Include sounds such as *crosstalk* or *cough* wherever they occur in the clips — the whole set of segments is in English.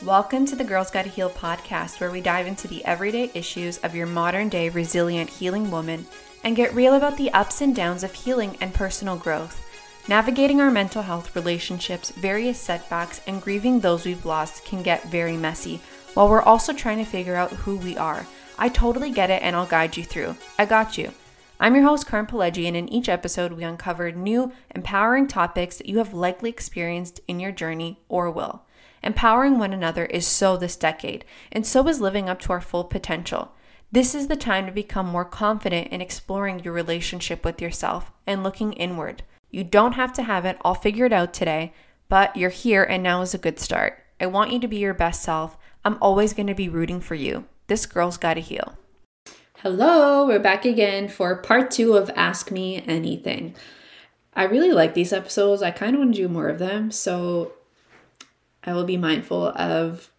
Welcome to the Girls Gotta Heal podcast, where we dive into the everyday issues of your modern day resilient healing woman and get real about the ups and downs of healing and personal growth. Navigating our mental health, relationships, various setbacks, and grieving those we've lost can get very messy, while we're also trying to figure out who we are. I totally get it and I'll guide you through. I got you. I'm your host, Karen Pileggi, and in each episode, we uncover new, empowering topics that you have likely experienced in your journey or will. Empowering one another is so this decade, and so is living up to our full potential. This is the time to become more confident in exploring your relationship with yourself and looking inward. You don't have to have it all figured out today, but you're here and now is a good start. I want you to be your best self. I'm always going to be rooting for you. This girl's got to heal. Hello, we're back again for part two of Ask Me Anything. I really like these episodes. I kind of want to do more of them. So I will be mindful of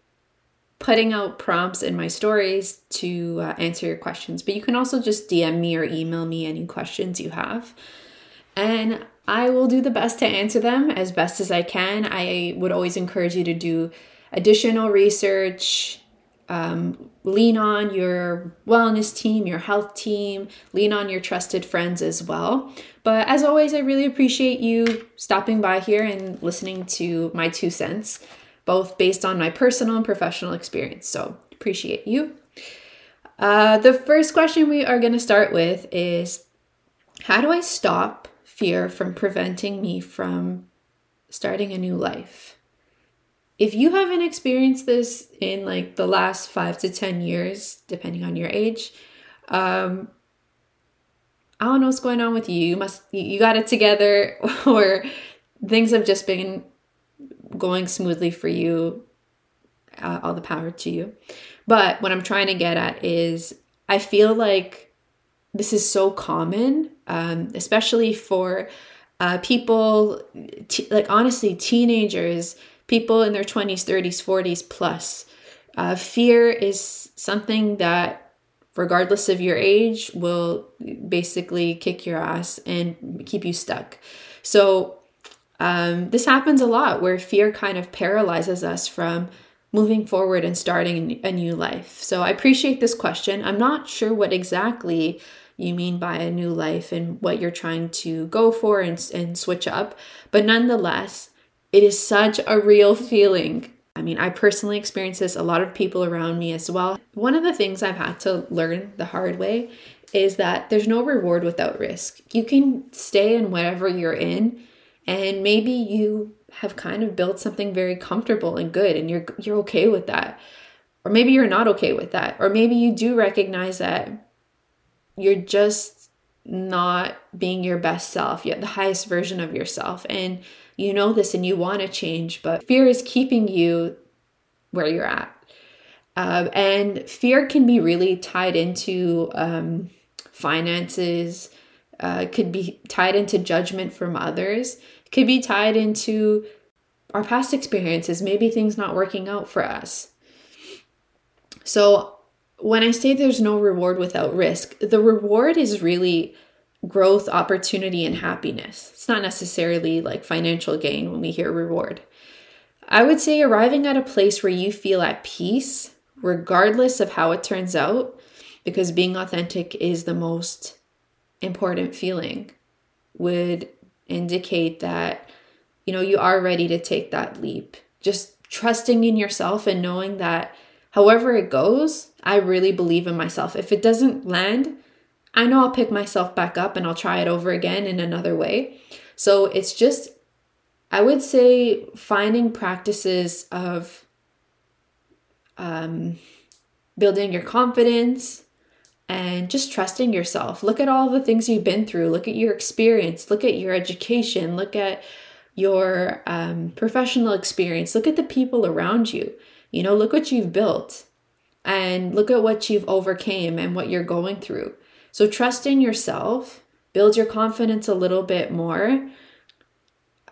putting out prompts in my stories to uh, answer your questions. But you can also just DM me or email me any questions you have. And I will do the best to answer them as best as I can. I would always encourage you to do additional research, um, lean on your wellness team, your health team, lean on your trusted friends as well. But as always, I really appreciate you stopping by here and listening to my two cents, both based on my personal and professional experience. So, appreciate you. Uh, the first question we are going to start with is How do I stop fear from preventing me from starting a new life? If you haven't experienced this in like the last five to 10 years, depending on your age, um, I don't know what's going on with you. You must, you got it together, *laughs* or things have just been going smoothly for you. Uh, all the power to you. But what I'm trying to get at is I feel like this is so common, um, especially for uh, people, t- like honestly, teenagers people in their 20s, 30s, 40s plus. Uh, fear is something that, regardless of your age, will basically kick your ass and keep you stuck. So, um, this happens a lot where fear kind of paralyzes us from moving forward and starting a new life. So, I appreciate this question. I'm not sure what exactly you mean by a new life and what you're trying to go for and, and switch up, but nonetheless, it is such a real feeling. I mean, I personally experience this, a lot of people around me as well. One of the things I've had to learn the hard way is that there's no reward without risk. You can stay in whatever you're in, and maybe you have kind of built something very comfortable and good and you're you're okay with that. Or maybe you're not okay with that. Or maybe you do recognize that you're just not being your best self, yet the highest version of yourself. And you know this and you want to change, but fear is keeping you where you're at. Um, and fear can be really tied into um, finances, uh, could be tied into judgment from others, could be tied into our past experiences, maybe things not working out for us. So, when I say there's no reward without risk, the reward is really growth, opportunity, and happiness. It's not necessarily like financial gain when we hear reward. I would say arriving at a place where you feel at peace, regardless of how it turns out, because being authentic is the most important feeling, would indicate that, you know, you are ready to take that leap. Just trusting in yourself and knowing that however it goes, I really believe in myself. If it doesn't land, I know I'll pick myself back up and I'll try it over again in another way. So it's just, I would say, finding practices of um, building your confidence and just trusting yourself. Look at all the things you've been through, look at your experience, look at your education, look at your um, professional experience, look at the people around you. You know, look what you've built and look at what you've overcame and what you're going through. So trust in yourself, build your confidence a little bit more.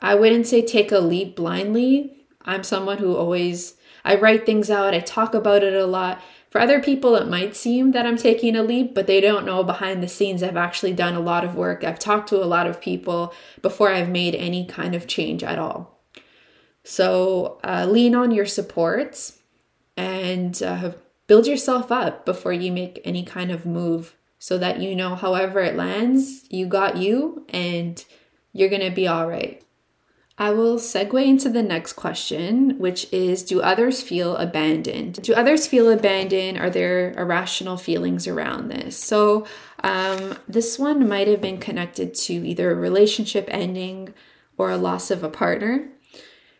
I wouldn't say take a leap blindly. I'm someone who always I write things out, I talk about it a lot. For other people, it might seem that I'm taking a leap, but they don't know behind the scenes I've actually done a lot of work. I've talked to a lot of people before I've made any kind of change at all. So uh, lean on your supports and uh, build yourself up before you make any kind of move so that you know, however it lands, you got you and you're going to be all right. I will segue into the next question, which is Do others feel abandoned? Do others feel abandoned? Are there irrational feelings around this? So, um, this one might have been connected to either a relationship ending or a loss of a partner.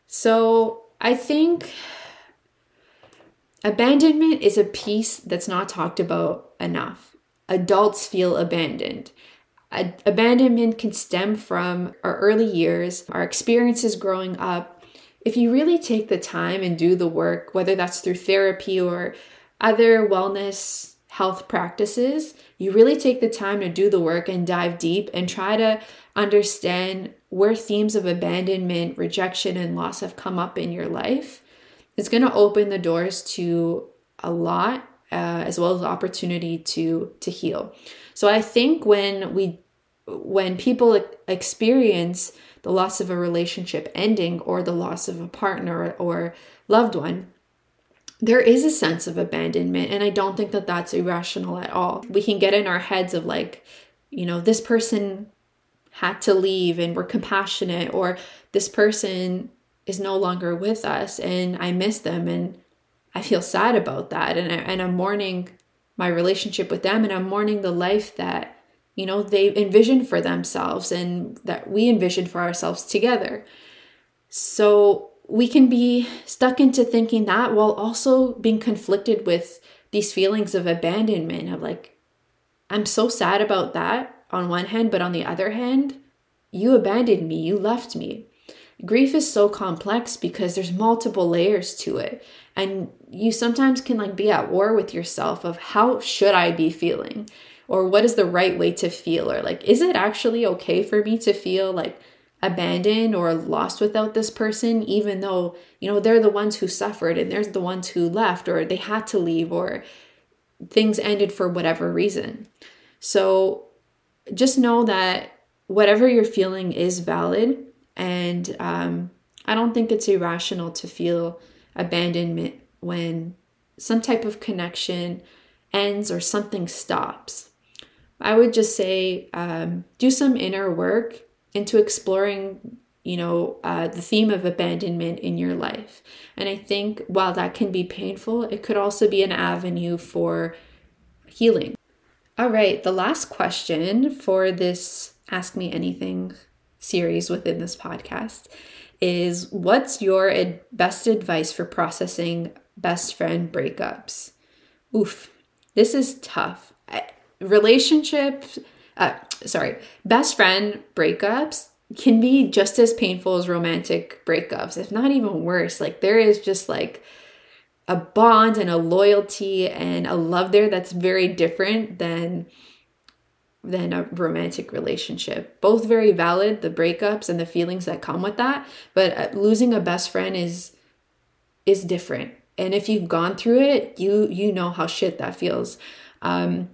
So, I think abandonment is a piece that's not talked about enough. Adults feel abandoned abandonment can stem from our early years, our experiences growing up. If you really take the time and do the work, whether that's through therapy or other wellness health practices, you really take the time to do the work and dive deep and try to understand where themes of abandonment, rejection, and loss have come up in your life. It's going to open the doors to a lot uh, as well as opportunity to to heal. So I think when we when people experience the loss of a relationship ending or the loss of a partner or loved one, there is a sense of abandonment. And I don't think that that's irrational at all. We can get in our heads of like, you know, this person had to leave and we're compassionate, or this person is no longer with us and I miss them and I feel sad about that. And, I, and I'm mourning my relationship with them and I'm mourning the life that you know they envisioned for themselves and that we envisioned for ourselves together. So we can be stuck into thinking that while also being conflicted with these feelings of abandonment of like i'm so sad about that on one hand but on the other hand you abandoned me you left me. Grief is so complex because there's multiple layers to it and you sometimes can like be at war with yourself of how should i be feeling? Or what is the right way to feel? Or like is it actually okay for me to feel like abandoned or lost without this person even though you know they're the ones who suffered and they're the ones who left or they had to leave or things ended for whatever reason? So just know that whatever you're feeling is valid and um, i don't think it's irrational to feel abandonment when some type of connection ends or something stops I would just say um, do some inner work into exploring, you know, uh, the theme of abandonment in your life. And I think while that can be painful, it could also be an avenue for healing. All right, the last question for this Ask Me Anything series within this podcast is what's your ad- best advice for processing best friend breakups? Oof, this is tough. Relationships, uh, sorry, best friend breakups can be just as painful as romantic breakups, if not even worse. Like there is just like a bond and a loyalty and a love there that's very different than than a romantic relationship. Both very valid, the breakups and the feelings that come with that, but uh, losing a best friend is is different. And if you've gone through it, you you know how shit that feels. Um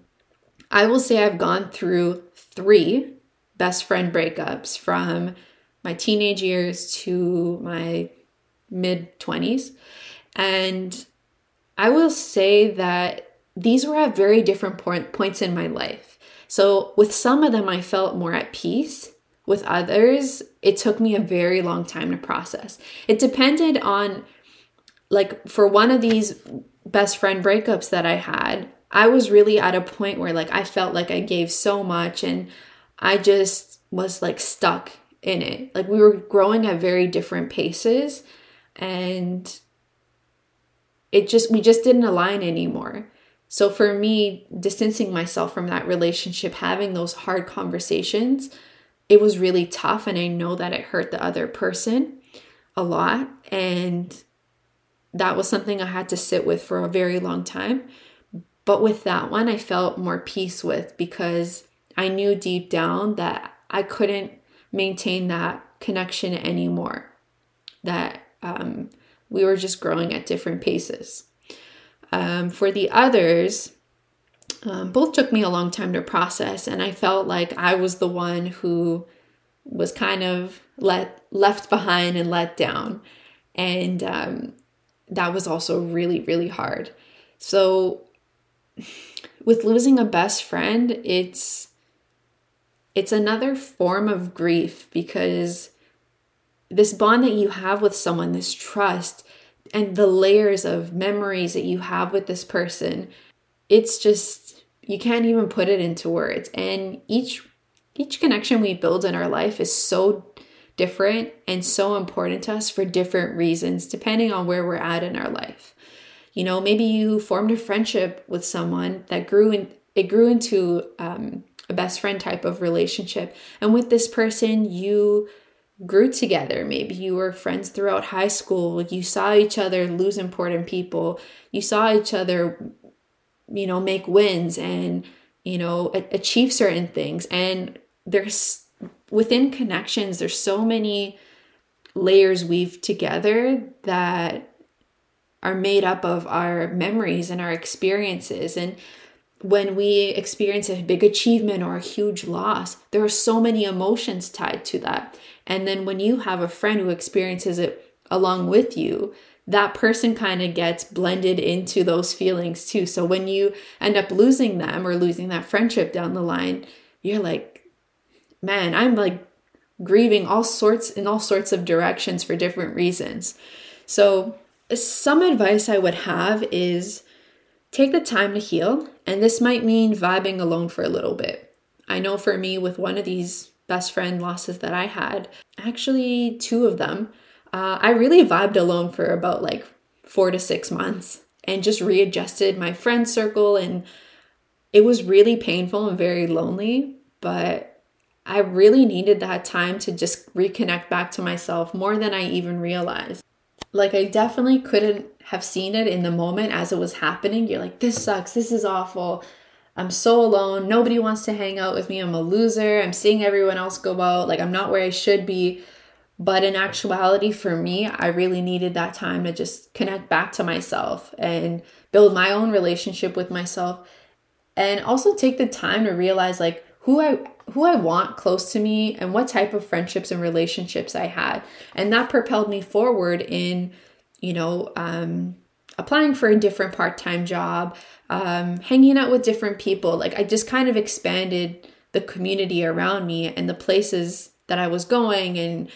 I will say I've gone through three best friend breakups from my teenage years to my mid 20s. And I will say that these were at very different point, points in my life. So, with some of them, I felt more at peace. With others, it took me a very long time to process. It depended on, like, for one of these best friend breakups that I had, I was really at a point where like I felt like I gave so much and I just was like stuck in it. Like we were growing at very different paces and it just we just didn't align anymore. So for me, distancing myself from that relationship, having those hard conversations, it was really tough and I know that it hurt the other person a lot and that was something I had to sit with for a very long time but with that one, I felt more peace with because I knew deep down that I couldn't maintain that connection anymore. That um, we were just growing at different paces. Um, for the others, um, both took me a long time to process, and I felt like I was the one who was kind of let left behind and let down. And um, that was also really, really hard. So, with losing a best friend, it's it's another form of grief because this bond that you have with someone, this trust, and the layers of memories that you have with this person, it's just you can't even put it into words. And each each connection we build in our life is so different and so important to us for different reasons, depending on where we're at in our life. You know, maybe you formed a friendship with someone that grew in it grew into um, a best friend type of relationship, and with this person you grew together. Maybe you were friends throughout high school. You saw each other lose important people. You saw each other, you know, make wins and you know achieve certain things. And there's within connections, there's so many layers weaved together that are made up of our memories and our experiences. And when we experience a big achievement or a huge loss, there are so many emotions tied to that. And then when you have a friend who experiences it along with you, that person kind of gets blended into those feelings too. So when you end up losing them or losing that friendship down the line, you're like, man, I'm like grieving all sorts in all sorts of directions for different reasons. So, some advice I would have is take the time to heal, and this might mean vibing alone for a little bit. I know for me, with one of these best friend losses that I had, actually, two of them, uh, I really vibed alone for about like four to six months and just readjusted my friend circle. And it was really painful and very lonely, but I really needed that time to just reconnect back to myself more than I even realized. Like, I definitely couldn't have seen it in the moment as it was happening. You're like, this sucks. This is awful. I'm so alone. Nobody wants to hang out with me. I'm a loser. I'm seeing everyone else go out. Like, I'm not where I should be. But in actuality, for me, I really needed that time to just connect back to myself and build my own relationship with myself. And also take the time to realize, like, who I who I want close to me and what type of friendships and relationships I had. And that propelled me forward in, you know, um, applying for a different part time job, um, hanging out with different people. Like I just kind of expanded the community around me and the places that I was going and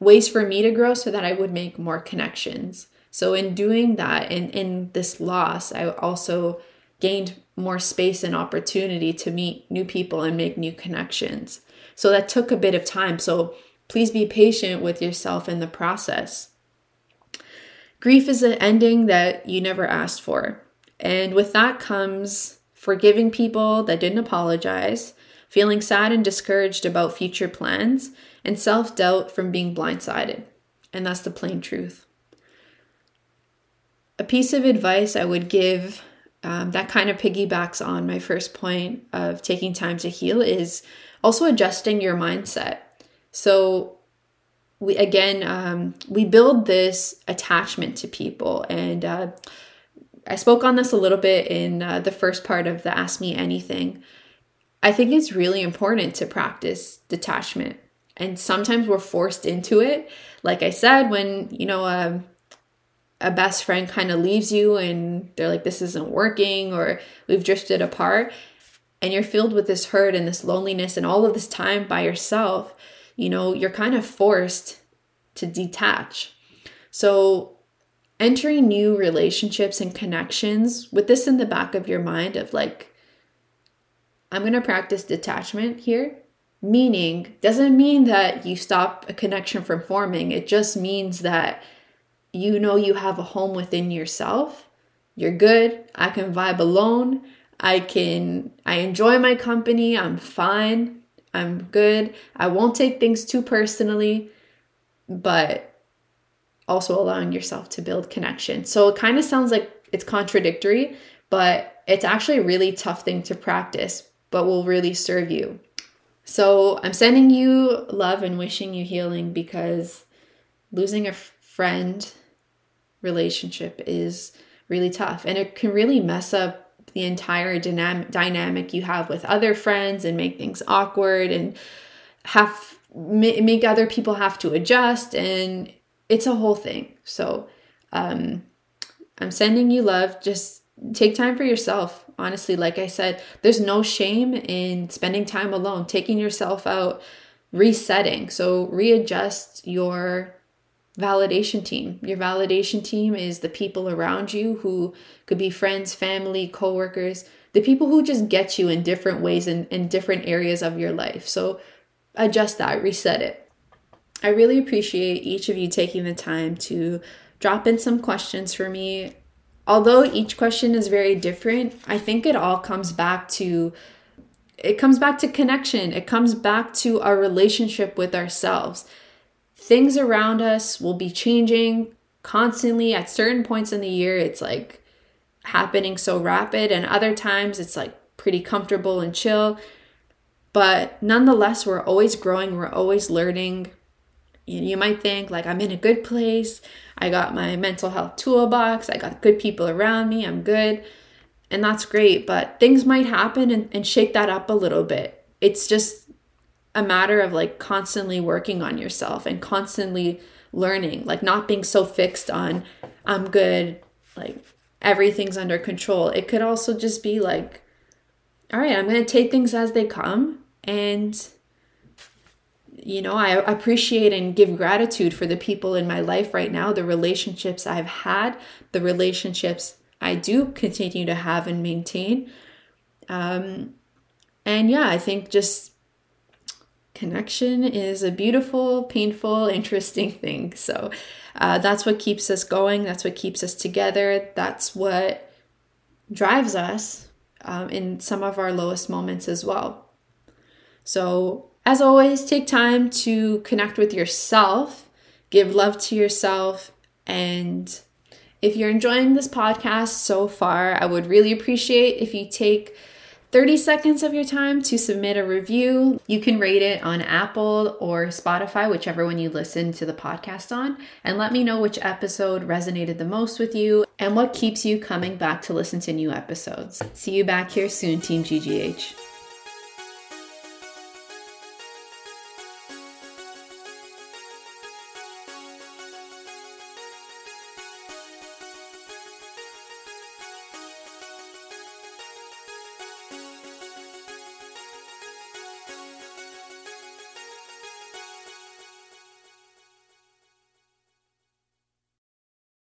ways for me to grow so that I would make more connections. So in doing that and in this loss, I also gained more space and opportunity to meet new people and make new connections. So that took a bit of time. So please be patient with yourself in the process. Grief is an ending that you never asked for. And with that comes forgiving people that didn't apologize, feeling sad and discouraged about future plans, and self doubt from being blindsided. And that's the plain truth. A piece of advice I would give um, that kind of piggybacks on my first point of taking time to heal is also adjusting your mindset. So we again um, we build this attachment to people. And uh, i spoke on this a little bit in uh, the first part of the ask me anything. I think it's really important to practice detachment. And sometimes we're forced into it. Like i said when you know um, a best friend kind of leaves you and they're like, this isn't working, or we've drifted apart, and you're filled with this hurt and this loneliness and all of this time by yourself, you know, you're kind of forced to detach. So, entering new relationships and connections with this in the back of your mind of like, I'm going to practice detachment here. Meaning, doesn't mean that you stop a connection from forming. It just means that you know you have a home within yourself. You're good. I can vibe alone. I can I enjoy my company. I'm fine. I'm good. I won't take things too personally, but also allowing yourself to build connection. So it kind of sounds like it's contradictory, but it's actually a really tough thing to practice, but will really serve you. So I'm sending you love and wishing you healing because losing a friend relationship is really tough and it can really mess up the entire dynamic dynamic you have with other friends and make things awkward and have make other people have to adjust and it's a whole thing. So, um, I'm sending you love. Just take time for yourself. Honestly, like I said, there's no shame in spending time alone, taking yourself out, resetting. So, readjust your validation team. Your validation team is the people around you who could be friends, family, coworkers, the people who just get you in different ways in, in different areas of your life. So adjust that, reset it. I really appreciate each of you taking the time to drop in some questions for me. Although each question is very different, I think it all comes back to it comes back to connection. It comes back to our relationship with ourselves things around us will be changing constantly at certain points in the year. It's like happening so rapid and other times it's like pretty comfortable and chill. But nonetheless we're always growing we're always learning. You might think like i'm in a good place. I got my mental health toolbox. I got good people around me. I'm good. And that's great. But things might happen and, and shake that up a little bit. It's just a matter of like constantly working on yourself and constantly learning, like not being so fixed on I'm good, like everything's under control. It could also just be like, all right, I'm going to take things as they come and you know, I appreciate and give gratitude for the people in my life right now, the relationships I've had, the relationships I do continue to have and maintain. Um, and yeah, I think just connection is a beautiful, painful, interesting thing. So uh, that's what keeps us going. That's what keeps us together. That's what drives us um, in some of our lowest moments as well. So, as always, take time to connect with yourself, give love to yourself, and if you're enjoying this podcast so far, I would really appreciate if you take 30 seconds of your time to submit a review. You can rate it on Apple or Spotify, whichever one you listen to the podcast on, and let me know which episode resonated the most with you and what keeps you coming back to listen to new episodes. See you back here soon, Team GGH.